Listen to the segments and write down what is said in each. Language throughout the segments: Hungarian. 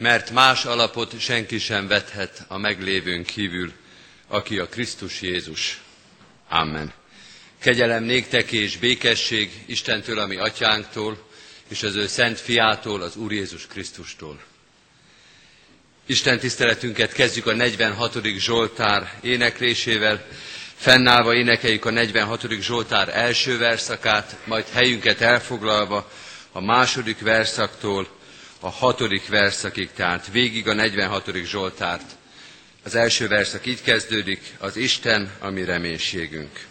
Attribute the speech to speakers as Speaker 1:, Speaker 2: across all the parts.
Speaker 1: mert más alapot senki sem vethet a meglévőn kívül, aki a Krisztus Jézus. Amen. Kegyelem néktek és békesség Istentől, ami atyánktól, és az ő szent fiától, az Úr Jézus Krisztustól. Isten tiszteletünket kezdjük a 46. Zsoltár éneklésével. Fennállva énekeljük a 46. Zsoltár első verszakát, majd helyünket elfoglalva a második verszaktól a hatodik verszakig, tehát végig a 46. Zsoltárt. Az első verszak így kezdődik, az Isten, ami reménységünk.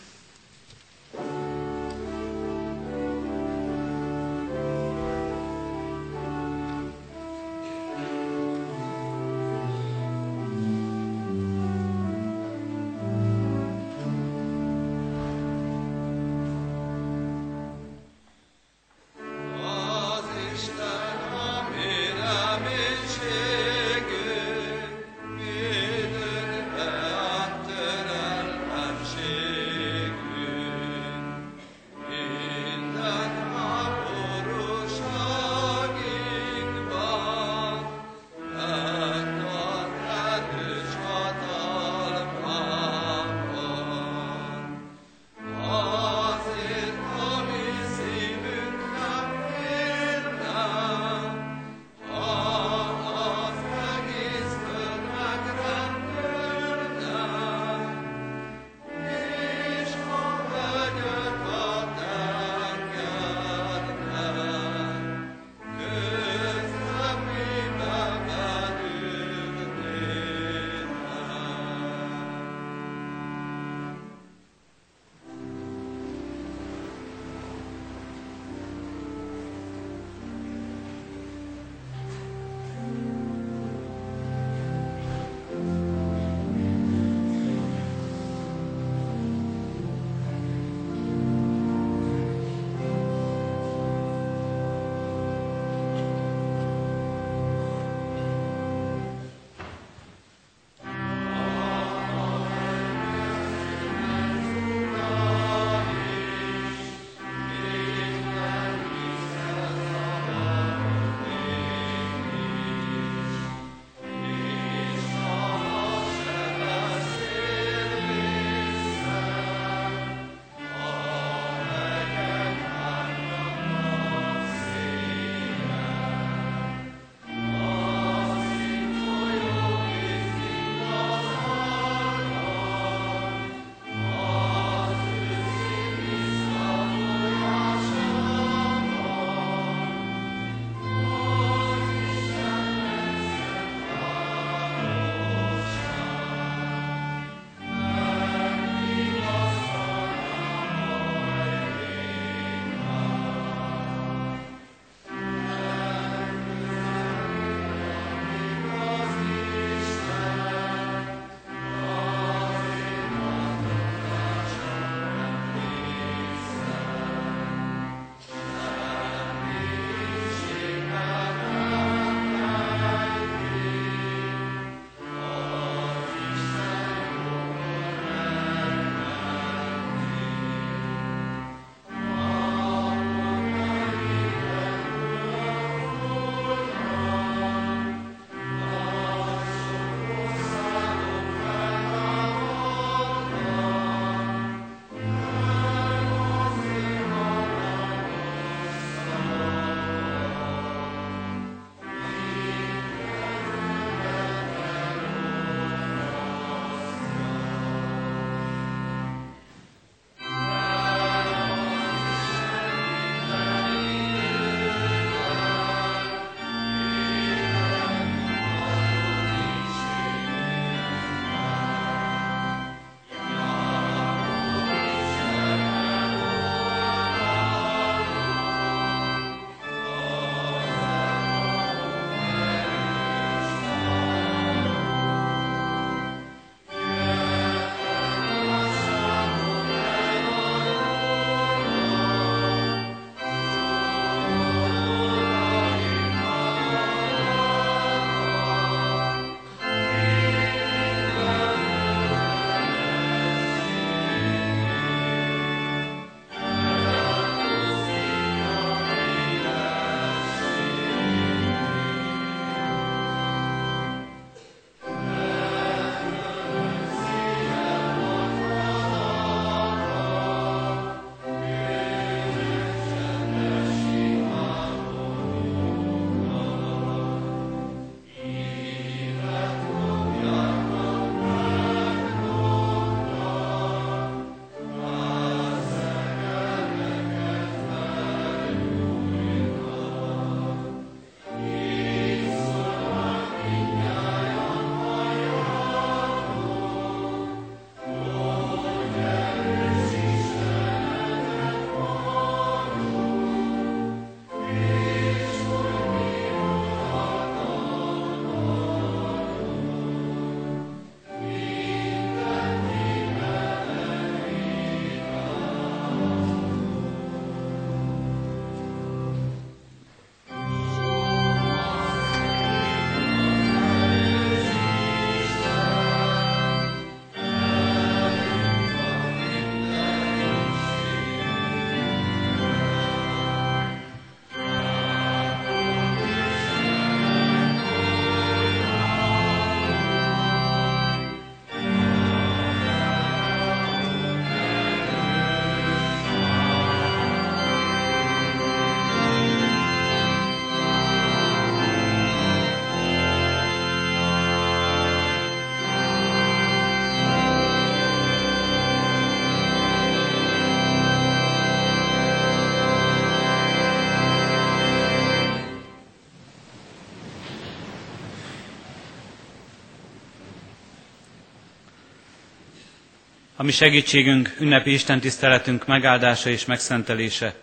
Speaker 2: Ami segítségünk, ünnepi Isten tiszteletünk megáldása és megszentelése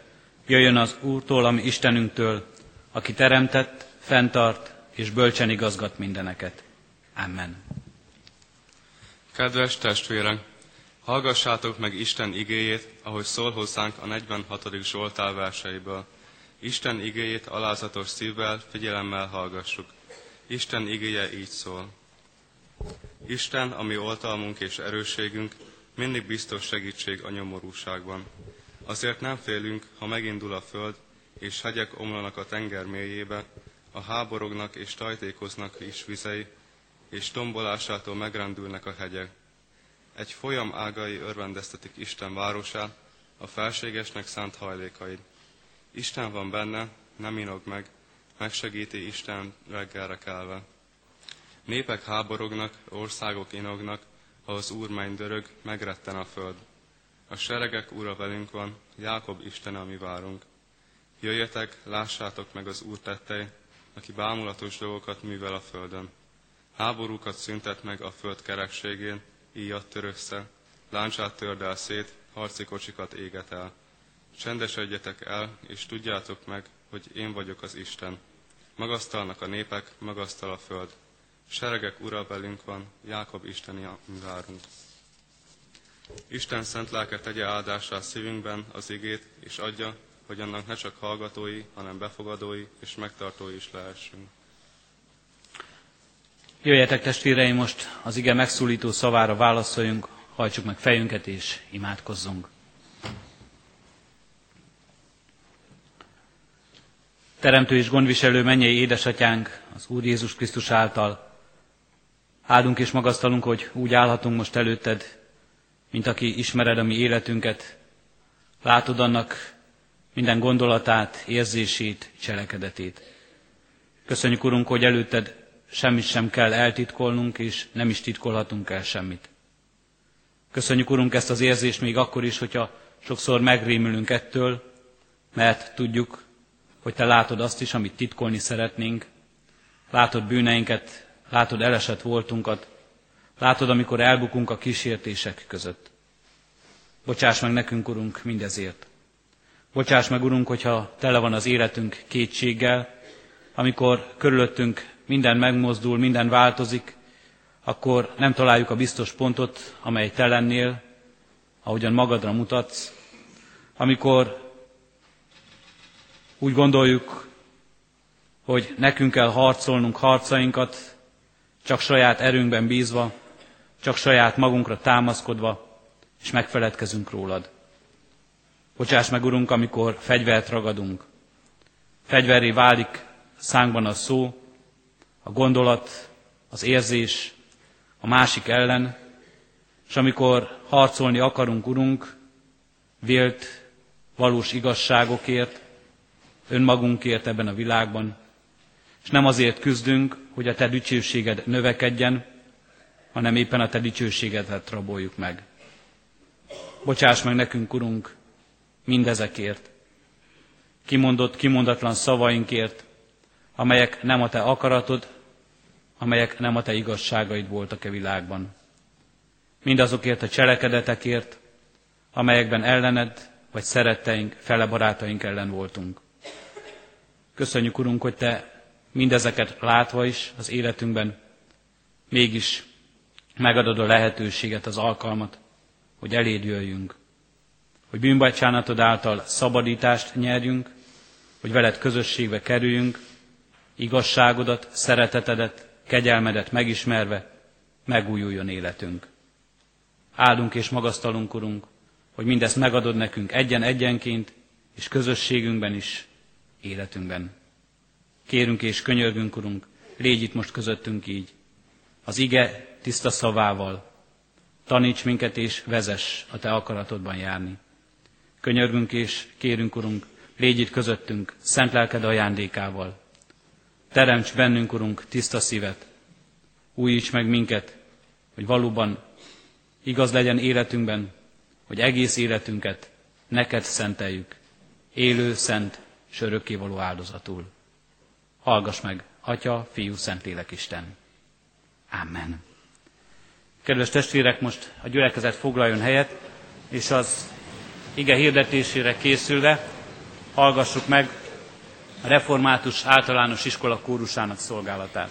Speaker 2: jöjjön az Úrtól, ami Istenünktől, aki teremtett, fenntart és bölcsen igazgat mindeneket. Amen.
Speaker 3: Kedves testvérek, hallgassátok meg Isten igéjét, ahogy szól hozzánk a 46. Zsoltár verseiből. Isten igéjét alázatos szívvel, figyelemmel hallgassuk. Isten igéje így szól. Isten, ami oltalmunk és erősségünk, mindig biztos segítség a nyomorúságban. Azért nem félünk, ha megindul a föld, és hegyek omlanak a tenger mélyébe, a háborognak és tajtékoznak is vizei, és tombolásától megrendülnek a hegyek. Egy folyam ágai örvendeztetik Isten városát, a felségesnek szánt hajlékaid. Isten van benne, nem inog meg, megsegíti Isten reggelre kelve. Népek háborognak, országok inognak, az Úr dörög, megretten a föld. A seregek ura velünk van, Jákob Isten, ami várunk. Jöjjetek, lássátok meg az Úr tettei, aki bámulatos dolgokat művel a földön. Háborúkat szüntet meg a föld kerekségén, íjat tör össze, láncsát el szét, harci kocsikat éget el. Csendesedjetek el, és tudjátok meg, hogy én vagyok az Isten. Magasztalnak a népek, magasztal a föld. Seregek ura velünk van, Jákob Isteni mi várunk. Isten szent lelke tegye áldásra a szívünkben az igét, és adja, hogy annak ne csak hallgatói, hanem befogadói és megtartói is lehessünk.
Speaker 2: Jöjjetek testvéreim, most az ige megszólító szavára válaszoljunk, hajtsuk meg fejünket és imádkozzunk. Teremtő és gondviselő mennyei édesatyánk, az Úr Jézus Krisztus által áldunk és magasztalunk, hogy úgy állhatunk most előtted, mint aki ismered a mi életünket, látod annak minden gondolatát, érzését, cselekedetét. Köszönjük, Urunk, hogy előtted semmit sem kell eltitkolnunk, és nem is titkolhatunk el semmit. Köszönjük, Urunk, ezt az érzést még akkor is, hogyha sokszor megrémülünk ettől, mert tudjuk, hogy Te látod azt is, amit titkolni szeretnénk, látod bűneinket, látod elesett voltunkat, látod, amikor elbukunk a kísértések között. Bocsáss meg nekünk, Urunk, mindezért. Bocsáss meg, Urunk, hogyha tele van az életünk kétséggel, amikor körülöttünk minden megmozdul, minden változik, akkor nem találjuk a biztos pontot, amely te lennél, ahogyan magadra mutatsz. Amikor úgy gondoljuk, hogy nekünk kell harcolnunk harcainkat, csak saját erőnkben bízva, csak saját magunkra támaszkodva, és megfeledkezünk rólad. Bocsáss meg, Urunk, amikor fegyvert ragadunk. Fegyverré válik szánkban a szó, a gondolat, az érzés a másik ellen, és amikor harcolni akarunk, Urunk, vélt, valós igazságokért, önmagunkért ebben a világban, és nem azért küzdünk, hogy a Te dicsőséged növekedjen, hanem éppen a Te dicsőségedet raboljuk meg. Bocsáss meg nekünk, Urunk, mindezekért, kimondott, kimondatlan szavainkért, amelyek nem a Te akaratod, amelyek nem a Te igazságaid voltak e világban. Mindazokért a cselekedetekért, amelyekben ellened vagy szeretteink, fele barátaink ellen voltunk. Köszönjük, Urunk, hogy Te mindezeket látva is az életünkben mégis megadod a lehetőséget, az alkalmat, hogy eléd jöjjünk, hogy bűnbacsánatod által szabadítást nyerjünk, hogy veled közösségbe kerüljünk, igazságodat, szeretetedet, kegyelmedet megismerve megújuljon életünk. Áldunk és magasztalunk, Urunk, hogy mindezt megadod nekünk egyen-egyenként, és közösségünkben is, életünkben. Kérünk és könyörgünk, Urunk, légy itt most közöttünk így. Az ige tiszta szavával, taníts minket és vezess a Te akaratodban járni. Könyörgünk és kérünk, Urunk, légy itt közöttünk, szent lelked ajándékával, Teremts bennünk, Urunk, tiszta szívet, újíts meg minket, hogy valóban igaz legyen életünkben, hogy egész életünket neked szenteljük, élő, szent és örökkévaló áldozatul. Hallgass meg, Atya, Fiú, Szentlélek Isten. Amen. Kedves testvérek, most a gyülekezet foglaljon helyet, és az ige hirdetésére készülve hallgassuk meg a Református Általános Iskola kórusának szolgálatát.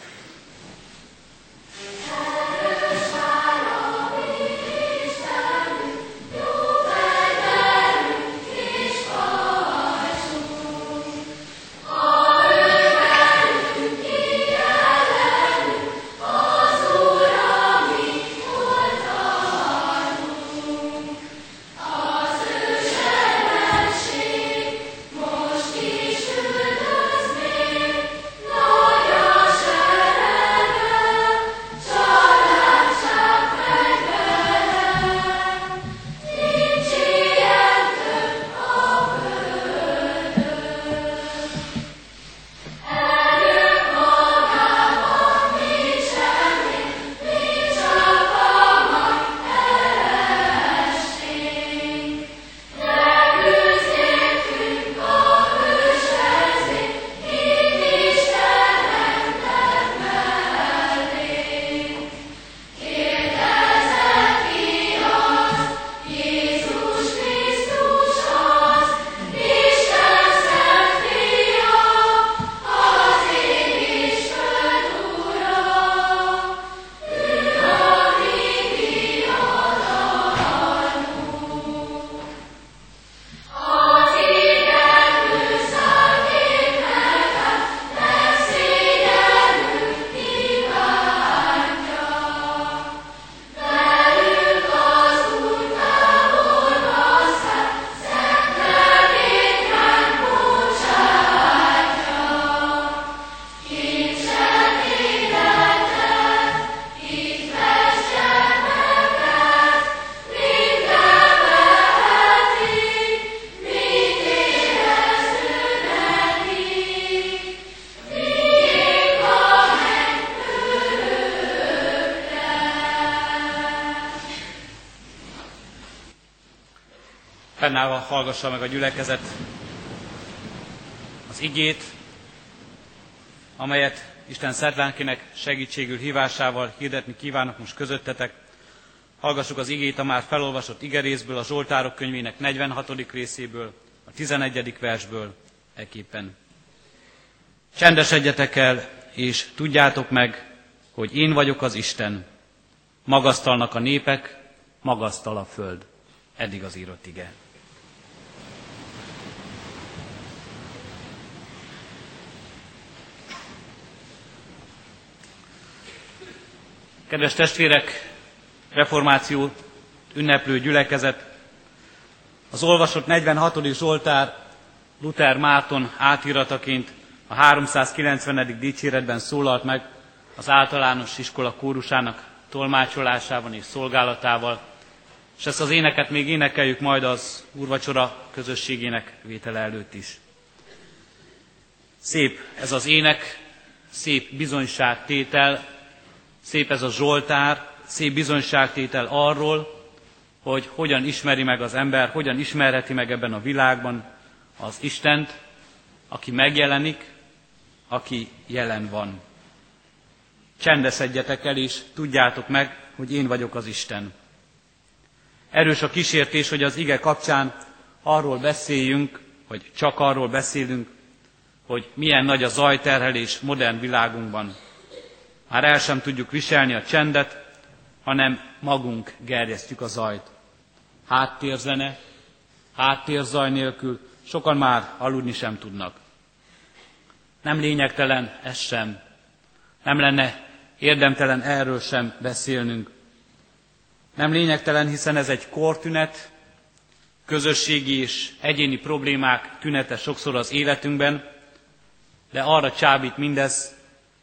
Speaker 2: Fennállva hallgassa meg a gyülekezet az igét, amelyet Isten Szentlánkének segítségül hívásával hirdetni kívánok most közöttetek. Hallgassuk az igét a már felolvasott igerészből, a Zsoltárok könyvének 46. részéből, a 11. versből eképpen. Csendesedjetek el, és tudjátok meg, hogy én vagyok az Isten. Magasztalnak a népek, magasztal a föld. Eddig az írott ige. Kedves testvérek, reformáció ünneplő gyülekezet, az olvasott 46. Zsoltár Luther Márton átírataként a 390. dicséretben szólalt meg az általános iskola kórusának tolmácsolásában és szolgálatával, és ezt az éneket még énekeljük majd az úrvacsora közösségének vétele előtt is. Szép ez az ének, szép bizonyságtétel, Szép ez a Zsoltár, szép bizonyságtétel arról, hogy hogyan ismeri meg az ember, hogyan ismerheti meg ebben a világban az Istent, aki megjelenik, aki jelen van. Csendeszedjetek el, és tudjátok meg, hogy én vagyok az Isten. Erős a kísértés, hogy az ige kapcsán arról beszéljünk, hogy csak arról beszélünk, hogy milyen nagy a zajterhelés modern világunkban. Már el sem tudjuk viselni a csendet, hanem magunk gerjesztjük a zajt. Háttérzene, háttérzaj nélkül sokan már aludni sem tudnak. Nem lényegtelen ez sem. Nem lenne érdemtelen erről sem beszélnünk. Nem lényegtelen, hiszen ez egy kortünet, közösségi és egyéni problémák tünete sokszor az életünkben, de arra csábít mindez,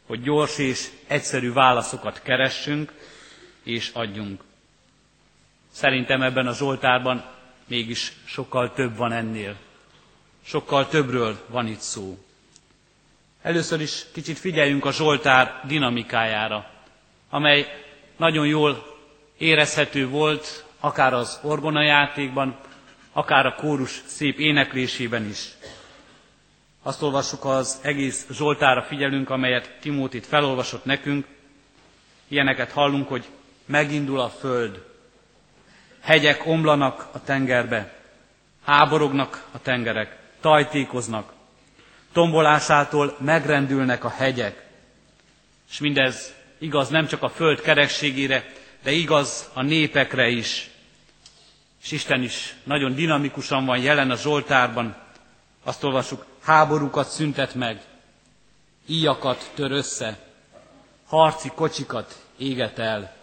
Speaker 2: hogy gyors és egyszerű válaszokat keressünk és adjunk. Szerintem ebben a Zsoltárban mégis sokkal több van ennél. Sokkal többről van itt szó. Először is kicsit figyeljünk a Zsoltár dinamikájára, amely nagyon jól érezhető volt, akár az orgonajátékban, akár a kórus szép éneklésében is. Azt olvassuk, az egész Zsoltára figyelünk, amelyet Timótit felolvasott nekünk. Ilyeneket hallunk, hogy megindul a föld. Hegyek omlanak a tengerbe, háborognak a tengerek, tajtékoznak, tombolásától megrendülnek a hegyek. És mindez igaz nem csak a föld kerekségére, de igaz a népekre is. És Isten is nagyon dinamikusan van jelen a Zsoltárban. Azt olvasjuk, háborúkat szüntet meg, íjakat tör össze, harci kocsikat éget el.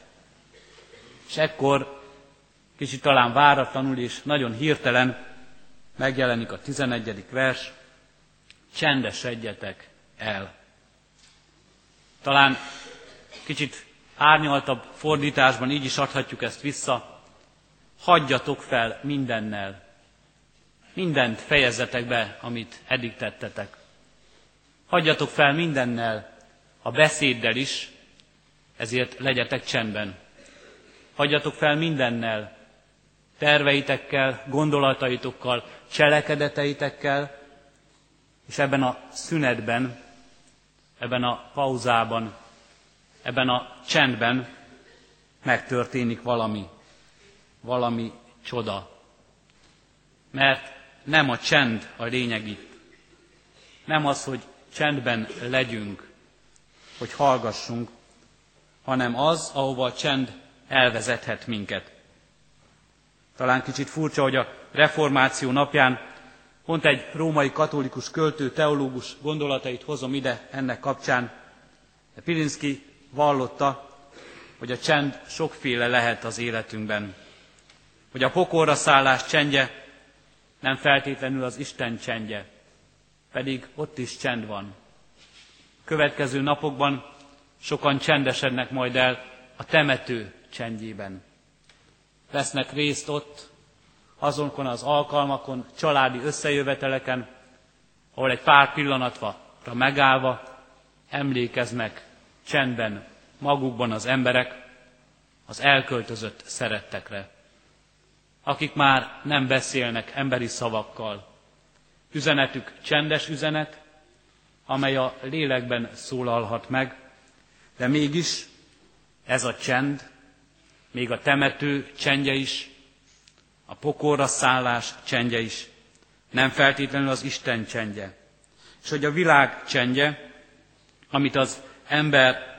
Speaker 2: És ekkor, kicsit talán váratlanul és nagyon hirtelen megjelenik a 11. vers, csendesedjetek el. Talán kicsit árnyaltabb fordításban így is adhatjuk ezt vissza, hagyjatok fel mindennel. Mindent fejezetek be, amit eddig tettetek. Hagyjatok fel mindennel, a beszéddel is, ezért legyetek csendben. Hagyjatok fel mindennel, terveitekkel, gondolataitokkal, cselekedeteitekkel, és ebben a szünetben, ebben a pauzában, ebben a csendben megtörténik valami, valami csoda. Mert nem a csend a lényeg itt. Nem az, hogy csendben legyünk, hogy hallgassunk, hanem az, ahova a csend elvezethet minket. Talán kicsit furcsa, hogy a reformáció napján pont egy római katolikus költő, teológus gondolatait hozom ide ennek kapcsán. De Pilinszki vallotta, hogy a csend sokféle lehet az életünkben. Hogy a pokorra szállás csendje nem feltétlenül az Isten csendje, pedig ott is csend van. Következő napokban sokan csendesednek majd el a temető csendjében. Vesznek részt ott, azonkon az alkalmakon, családi összejöveteleken, ahol egy pár pillanatra megállva emlékeznek csendben magukban az emberek az elköltözött szerettekre, akik már nem beszélnek emberi szavakkal. Üzenetük csendes üzenet, amely a lélekben szólalhat meg, de mégis ez a csend, még a temető csendje is, a pokorra szállás csendje is, nem feltétlenül az Isten csendje. És hogy a világ csendje, amit az ember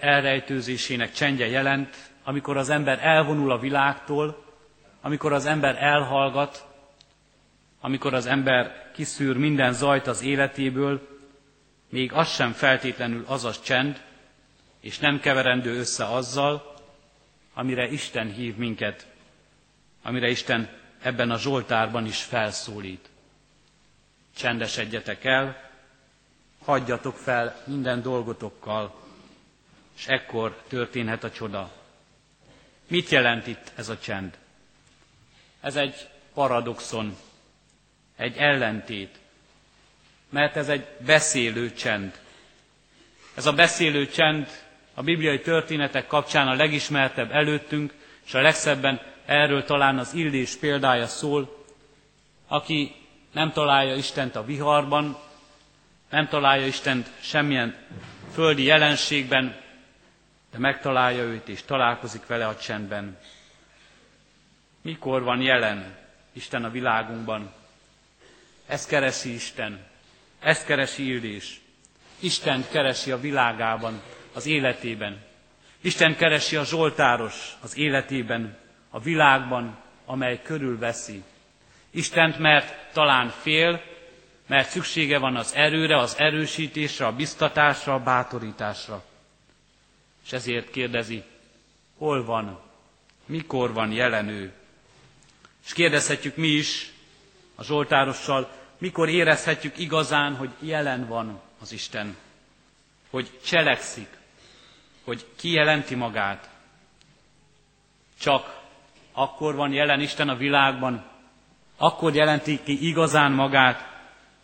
Speaker 2: elrejtőzésének csendje jelent, amikor az ember elvonul a világtól, amikor az ember elhallgat, amikor az ember kiszűr minden zajt az életéből, még az sem feltétlenül az a csend, és nem keverendő össze azzal, amire Isten hív minket, amire Isten ebben a Zsoltárban is felszólít. Csendesedjetek el, hagyjatok fel minden dolgotokkal, és ekkor történhet a csoda. Mit jelent itt ez a csend? Ez egy paradoxon, egy ellentét, mert ez egy beszélő csend. Ez a beszélő csend a bibliai történetek kapcsán a legismertebb előttünk, és a legszebben erről talán az Illés példája szól, aki nem találja Istent a viharban, nem találja Istent semmilyen földi jelenségben, de megtalálja őt és találkozik vele a csendben. Mikor van jelen Isten a világunkban? Ezt keresi Isten, ezt keresi Illés. Isten keresi a világában, az életében. Isten keresi a Zsoltáros az életében, a világban, amely körülveszi. Istent, mert talán fél, mert szüksége van az erőre, az erősítésre, a biztatásra, a bátorításra. És ezért kérdezi, hol van, mikor van jelen ő. És kérdezhetjük mi is a Zsoltárossal, mikor érezhetjük igazán, hogy jelen van az Isten, hogy cselekszik, hogy kijelenti magát. Csak akkor van jelen Isten a világban, akkor jelenti ki igazán magát,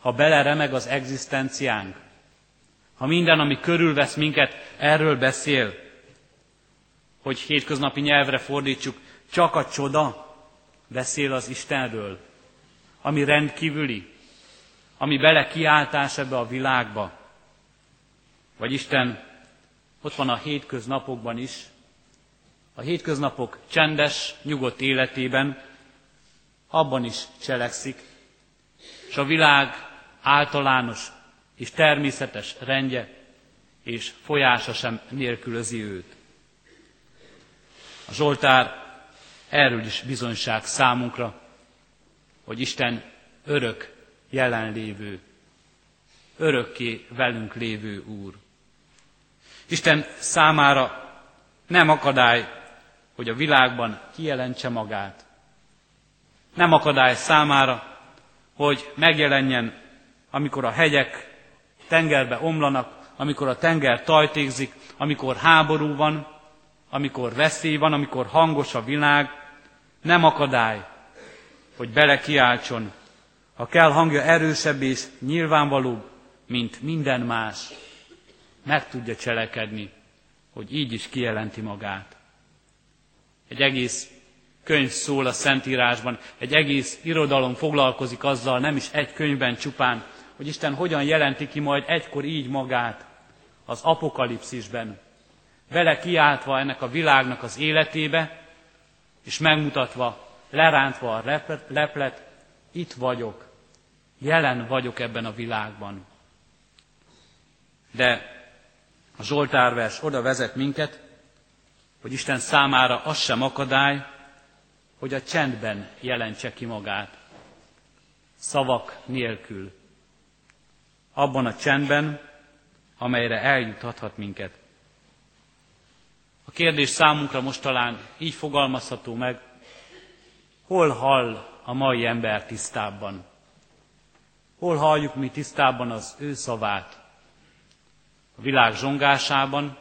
Speaker 2: ha beleremeg az egzisztenciánk, ha minden, ami körülvesz minket, erről beszél, hogy hétköznapi nyelvre fordítsuk, csak a csoda beszél az Istenről, ami rendkívüli, ami bele kiáltás ebbe a világba. Vagy Isten ott van a hétköznapokban is, a hétköznapok csendes, nyugodt életében abban is cselekszik, és a világ általános és természetes rendje és folyása sem nélkülözi őt. A Zsoltár erről is bizonyság számunkra, hogy Isten örök jelenlévő, örökké velünk lévő Úr. Isten számára nem akadály, hogy a világban kijelentse magát. Nem akadály számára, hogy megjelenjen, amikor a hegyek tengerbe omlanak, amikor a tenger tajtékzik, amikor háború van, amikor veszély van, amikor hangos a világ, nem akadály, hogy bele kiáltson, ha kell hangja erősebb és nyilvánvalóbb, mint minden más, meg tudja cselekedni, hogy így is kijelenti magát. Egy egész könyv szól a Szentírásban, egy egész irodalom foglalkozik azzal, nem is egy könyvben csupán, hogy Isten hogyan jelenti ki majd egykor így magát az apokalipszisben, vele kiáltva ennek a világnak az életébe, és megmutatva, lerántva a leplet, itt vagyok, jelen vagyok ebben a világban. De a Zsoltárvers oda vezet minket, hogy Isten számára az sem akadály, hogy a csendben jelentse ki magát, szavak nélkül. Abban a csendben, amelyre eljutathat minket. A kérdés számunkra most talán így fogalmazható meg, hol hall a mai ember tisztábban? Hol halljuk mi tisztában az ő szavát? A világ zsongásában,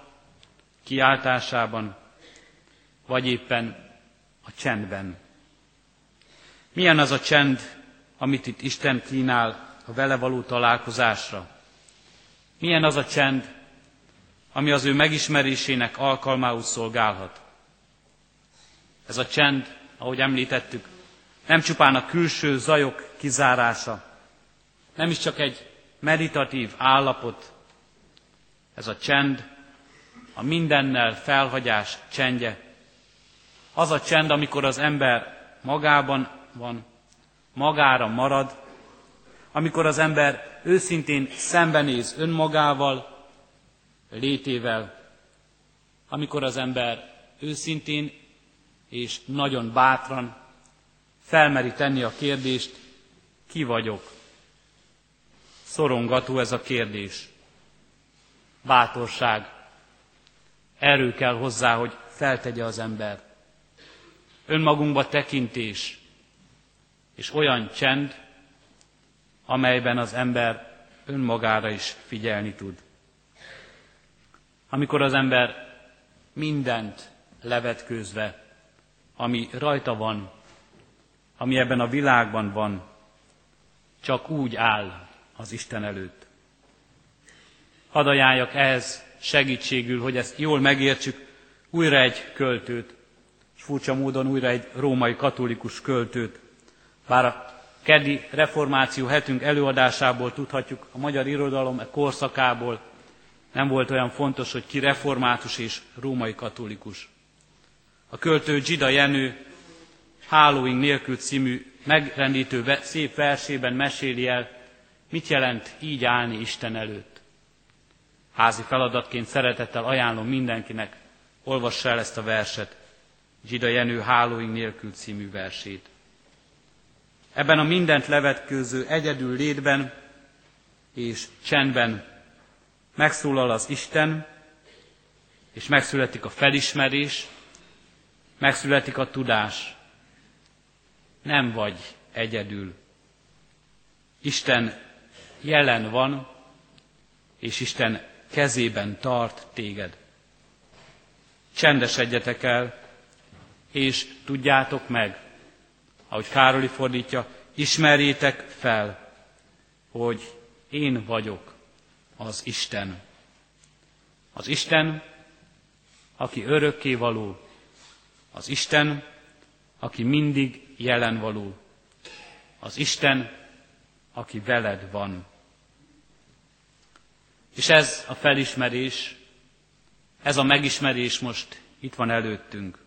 Speaker 2: kiáltásában, vagy éppen a csendben. Milyen az a csend, amit itt Isten kínál a vele való találkozásra? Milyen az a csend, ami az ő megismerésének alkalmául szolgálhat? Ez a csend, ahogy említettük, nem csupán a külső zajok kizárása, nem is csak egy meditatív állapot, ez a csend, a mindennel felhagyás csendje, az a csend, amikor az ember magában van, magára marad, amikor az ember őszintén szembenéz önmagával, létével, amikor az ember őszintén és nagyon bátran felmeri tenni a kérdést, ki vagyok. Szorongató ez a kérdés. Bátorság. Erő kell hozzá, hogy feltegye az ember önmagunkba tekintés, és olyan csend, amelyben az ember önmagára is figyelni tud. Amikor az ember mindent levetkőzve, ami rajta van, ami ebben a világban van, csak úgy áll az Isten előtt. Hadd ajánljak ehhez segítségül, hogy ezt jól megértsük, újra egy költőt, furcsa módon újra egy római katolikus költőt. Bár a keddi reformáció hetünk előadásából tudhatjuk, a magyar irodalom e korszakából nem volt olyan fontos, hogy ki református és római katolikus. A költő Gida Jenő Hálóink nélkül című megrendítő szép versében meséli el, mit jelent így állni Isten előtt. Házi feladatként szeretettel ajánlom mindenkinek, olvassa el ezt a verset. Zsida Jenő Hálóink nélkül című versét. Ebben a mindent levetkőző egyedül létben és csendben megszólal az Isten, és megszületik a felismerés, megszületik a tudás. Nem vagy egyedül. Isten jelen van, és Isten kezében tart téged. Csendesedjetek el, és tudjátok meg, ahogy Károli fordítja, ismerjétek fel, hogy én vagyok az Isten. Az Isten, aki örökké való, az Isten, aki mindig jelen való, az Isten, aki veled van. És ez a felismerés, ez a megismerés most itt van előttünk.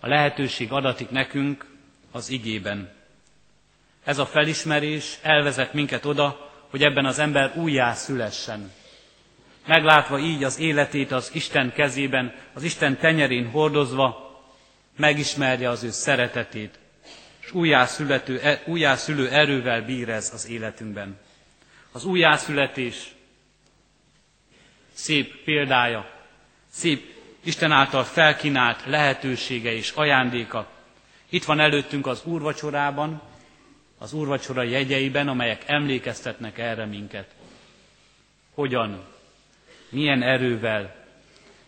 Speaker 2: A lehetőség adatik nekünk az igében. Ez a felismerés elvezet minket oda, hogy ebben az ember újjá szülessen. Meglátva így az életét az Isten kezében, az Isten tenyerén hordozva, megismerje az ő szeretetét, és újjászülető, e, újjászülő erővel bír ez az életünkben. Az újjászületés szép példája, szép Isten által felkínált lehetősége és ajándéka. Itt van előttünk az úrvacsorában, az úrvacsora jegyeiben, amelyek emlékeztetnek erre minket. Hogyan, milyen erővel,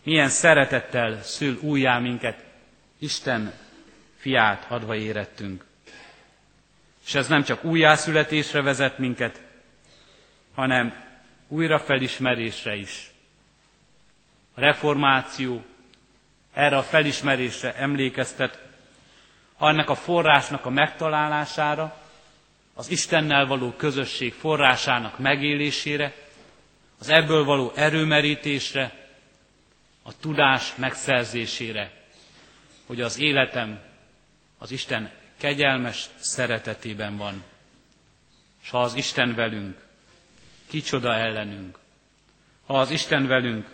Speaker 2: milyen szeretettel szül újjá minket Isten fiát adva érettünk. És ez nem csak újjászületésre vezet minket, hanem újra felismerésre is. A reformáció erre a felismerésre emlékeztet, annak a forrásnak a megtalálására, az Istennel való közösség forrásának megélésére, az ebből való erőmerítésre, a tudás megszerzésére, hogy az életem az Isten kegyelmes szeretetében van. És ha az Isten velünk, kicsoda ellenünk. Ha az Isten velünk,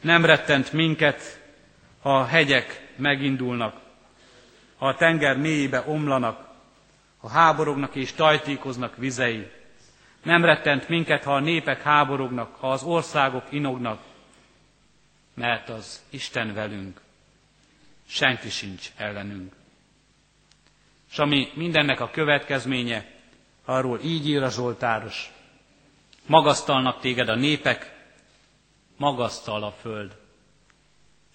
Speaker 2: nem rettent minket, ha a hegyek megindulnak, ha a tenger mélyébe omlanak, ha háborognak és tajtékoznak vizei. Nem rettent minket, ha a népek háborognak, ha az országok inognak, mert az Isten velünk senki sincs ellenünk. És ami mindennek a következménye, arról így ír a Zsoltáros. Magasztalnak téged a népek, magasztal a föld.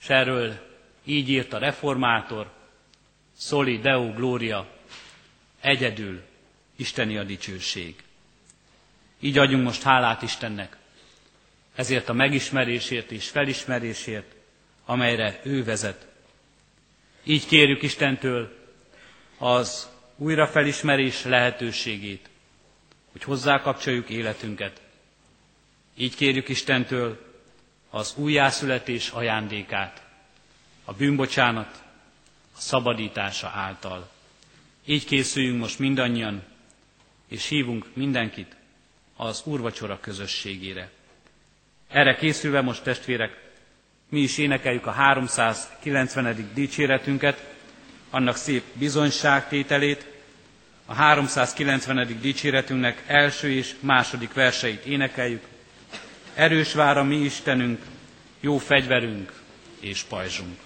Speaker 2: És erről így írt a reformátor, Soli Deo Gloria, egyedül Isteni a dicsőség. Így adjunk most hálát Istennek, ezért a megismerésért és felismerésért, amelyre ő vezet így kérjük Istentől az újrafelismerés lehetőségét, hogy hozzákapcsoljuk életünket. Így kérjük Istentől az újjászületés ajándékát, a bűnbocsánat, a szabadítása által. Így készüljünk most mindannyian, és hívunk mindenkit az úrvacsora közösségére. Erre készülve most testvérek, mi is énekeljük a 390. dicséretünket, annak szép bizonyságtételét, a 390. dicséretünknek első és második verseit énekeljük. Erős vár a mi Istenünk, jó fegyverünk és pajzsunk.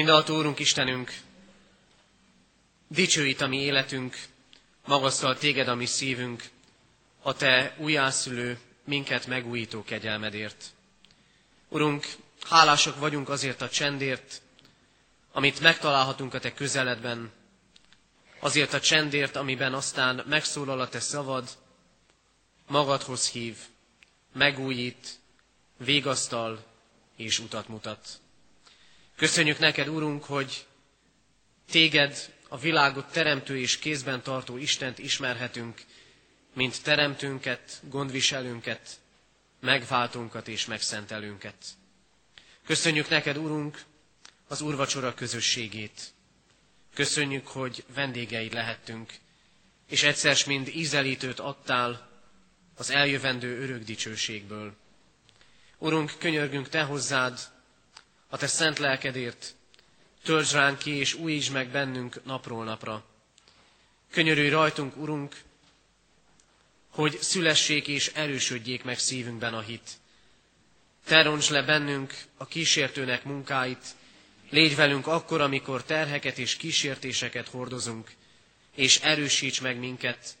Speaker 4: Mindaltó Úrunk Istenünk, dicsőít a mi életünk, magasztal téged a mi szívünk, a te újjászülő, minket megújító kegyelmedért. Urunk, hálások vagyunk azért a csendért, amit megtalálhatunk a te közeledben, azért a csendért, amiben aztán megszólal a te szavad, magadhoz hív, megújít, végasztal és utat mutat. Köszönjük neked, Urunk, hogy téged, a világot teremtő és kézben tartó Istent ismerhetünk, mint teremtünket, gondviselünket, megváltunkat és megszentelünket. Köszönjük neked, Urunk, az úrvacsora közösségét. Köszönjük, hogy vendégei lehettünk, és egyszer mind ízelítőt adtál az eljövendő örök dicsőségből. Urunk, könyörgünk Te hozzád, a Te szent lelkedért, töltsd ránk ki, és újítsd meg bennünk napról napra. Könyörülj rajtunk, Urunk, hogy szülessék és erősödjék meg szívünkben a hit. Te roncs le bennünk a kísértőnek munkáit, légy velünk akkor, amikor terheket és kísértéseket hordozunk, és erősíts meg minket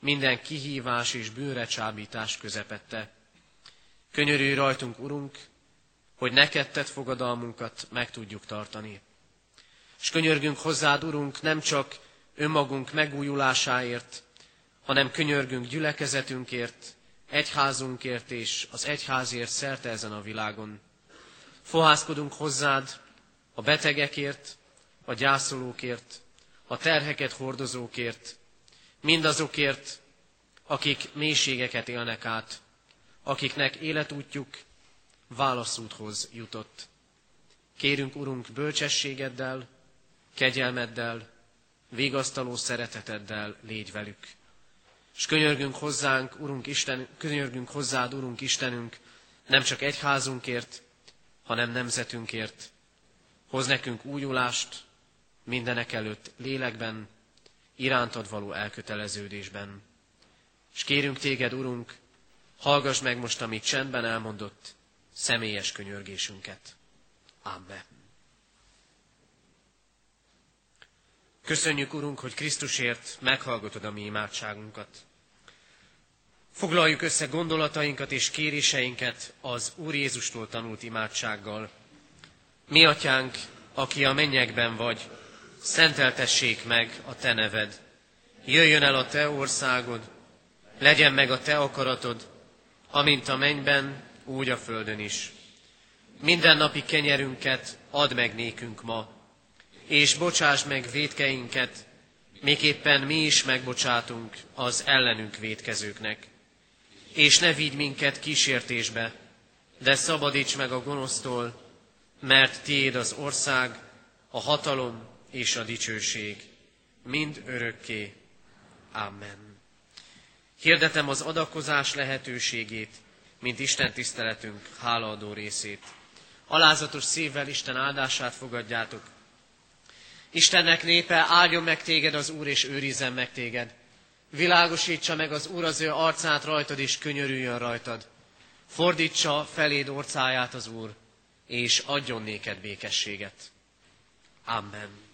Speaker 4: minden kihívás és bőrecsábítás közepette. Könyörülj rajtunk, Urunk, hogy neked tett fogadalmunkat meg tudjuk tartani. És könyörgünk hozzád, Urunk, nem csak önmagunk megújulásáért, hanem könyörgünk gyülekezetünkért, egyházunkért és az egyházért szerte ezen a világon. Fohászkodunk hozzád a betegekért, a gyászolókért, a terheket hordozókért, mindazokért, akik mélységeket élnek át, akiknek életútjuk válaszúthoz jutott. Kérünk, Urunk, bölcsességeddel, kegyelmeddel, vigasztaló szereteteddel légy velük. És könyörgünk hozzánk, Urunk Isten, könyörgünk hozzád, Urunk Istenünk, nem csak egyházunkért, hanem nemzetünkért. Hoz nekünk újulást, mindenek előtt lélekben, irántad való elköteleződésben. És kérünk téged, Urunk, hallgass meg most, amit csendben elmondott, személyes könyörgésünket. Amen. Köszönjük, Urunk, hogy Krisztusért meghallgatod a mi imádságunkat. Foglaljuk össze gondolatainkat és kéréseinket az Úr Jézustól tanult imádsággal. Mi, Atyánk, aki a mennyekben vagy, szenteltessék meg a Te neved. Jöjjön el a Te országod, legyen meg a Te akaratod, amint a mennyben, úgy a földön is. Minden napi kenyerünket add meg nékünk ma, és bocsáss meg védkeinket, miképpen mi is megbocsátunk az ellenünk védkezőknek. És ne vigy minket kísértésbe, de szabadíts meg a gonosztól, mert tiéd az ország, a hatalom és a dicsőség, mind örökké. Amen. Hirdetem az adakozás lehetőségét, mint Isten tiszteletünk hálaadó részét. Alázatos szívvel Isten áldását fogadjátok. Istennek népe, áldjon meg téged az Úr, és őrizzen meg téged. Világosítsa meg az Úr az ő arcát rajtad, és könyörüljön rajtad. Fordítsa feléd orcáját az Úr, és adjon néked békességet. Amen.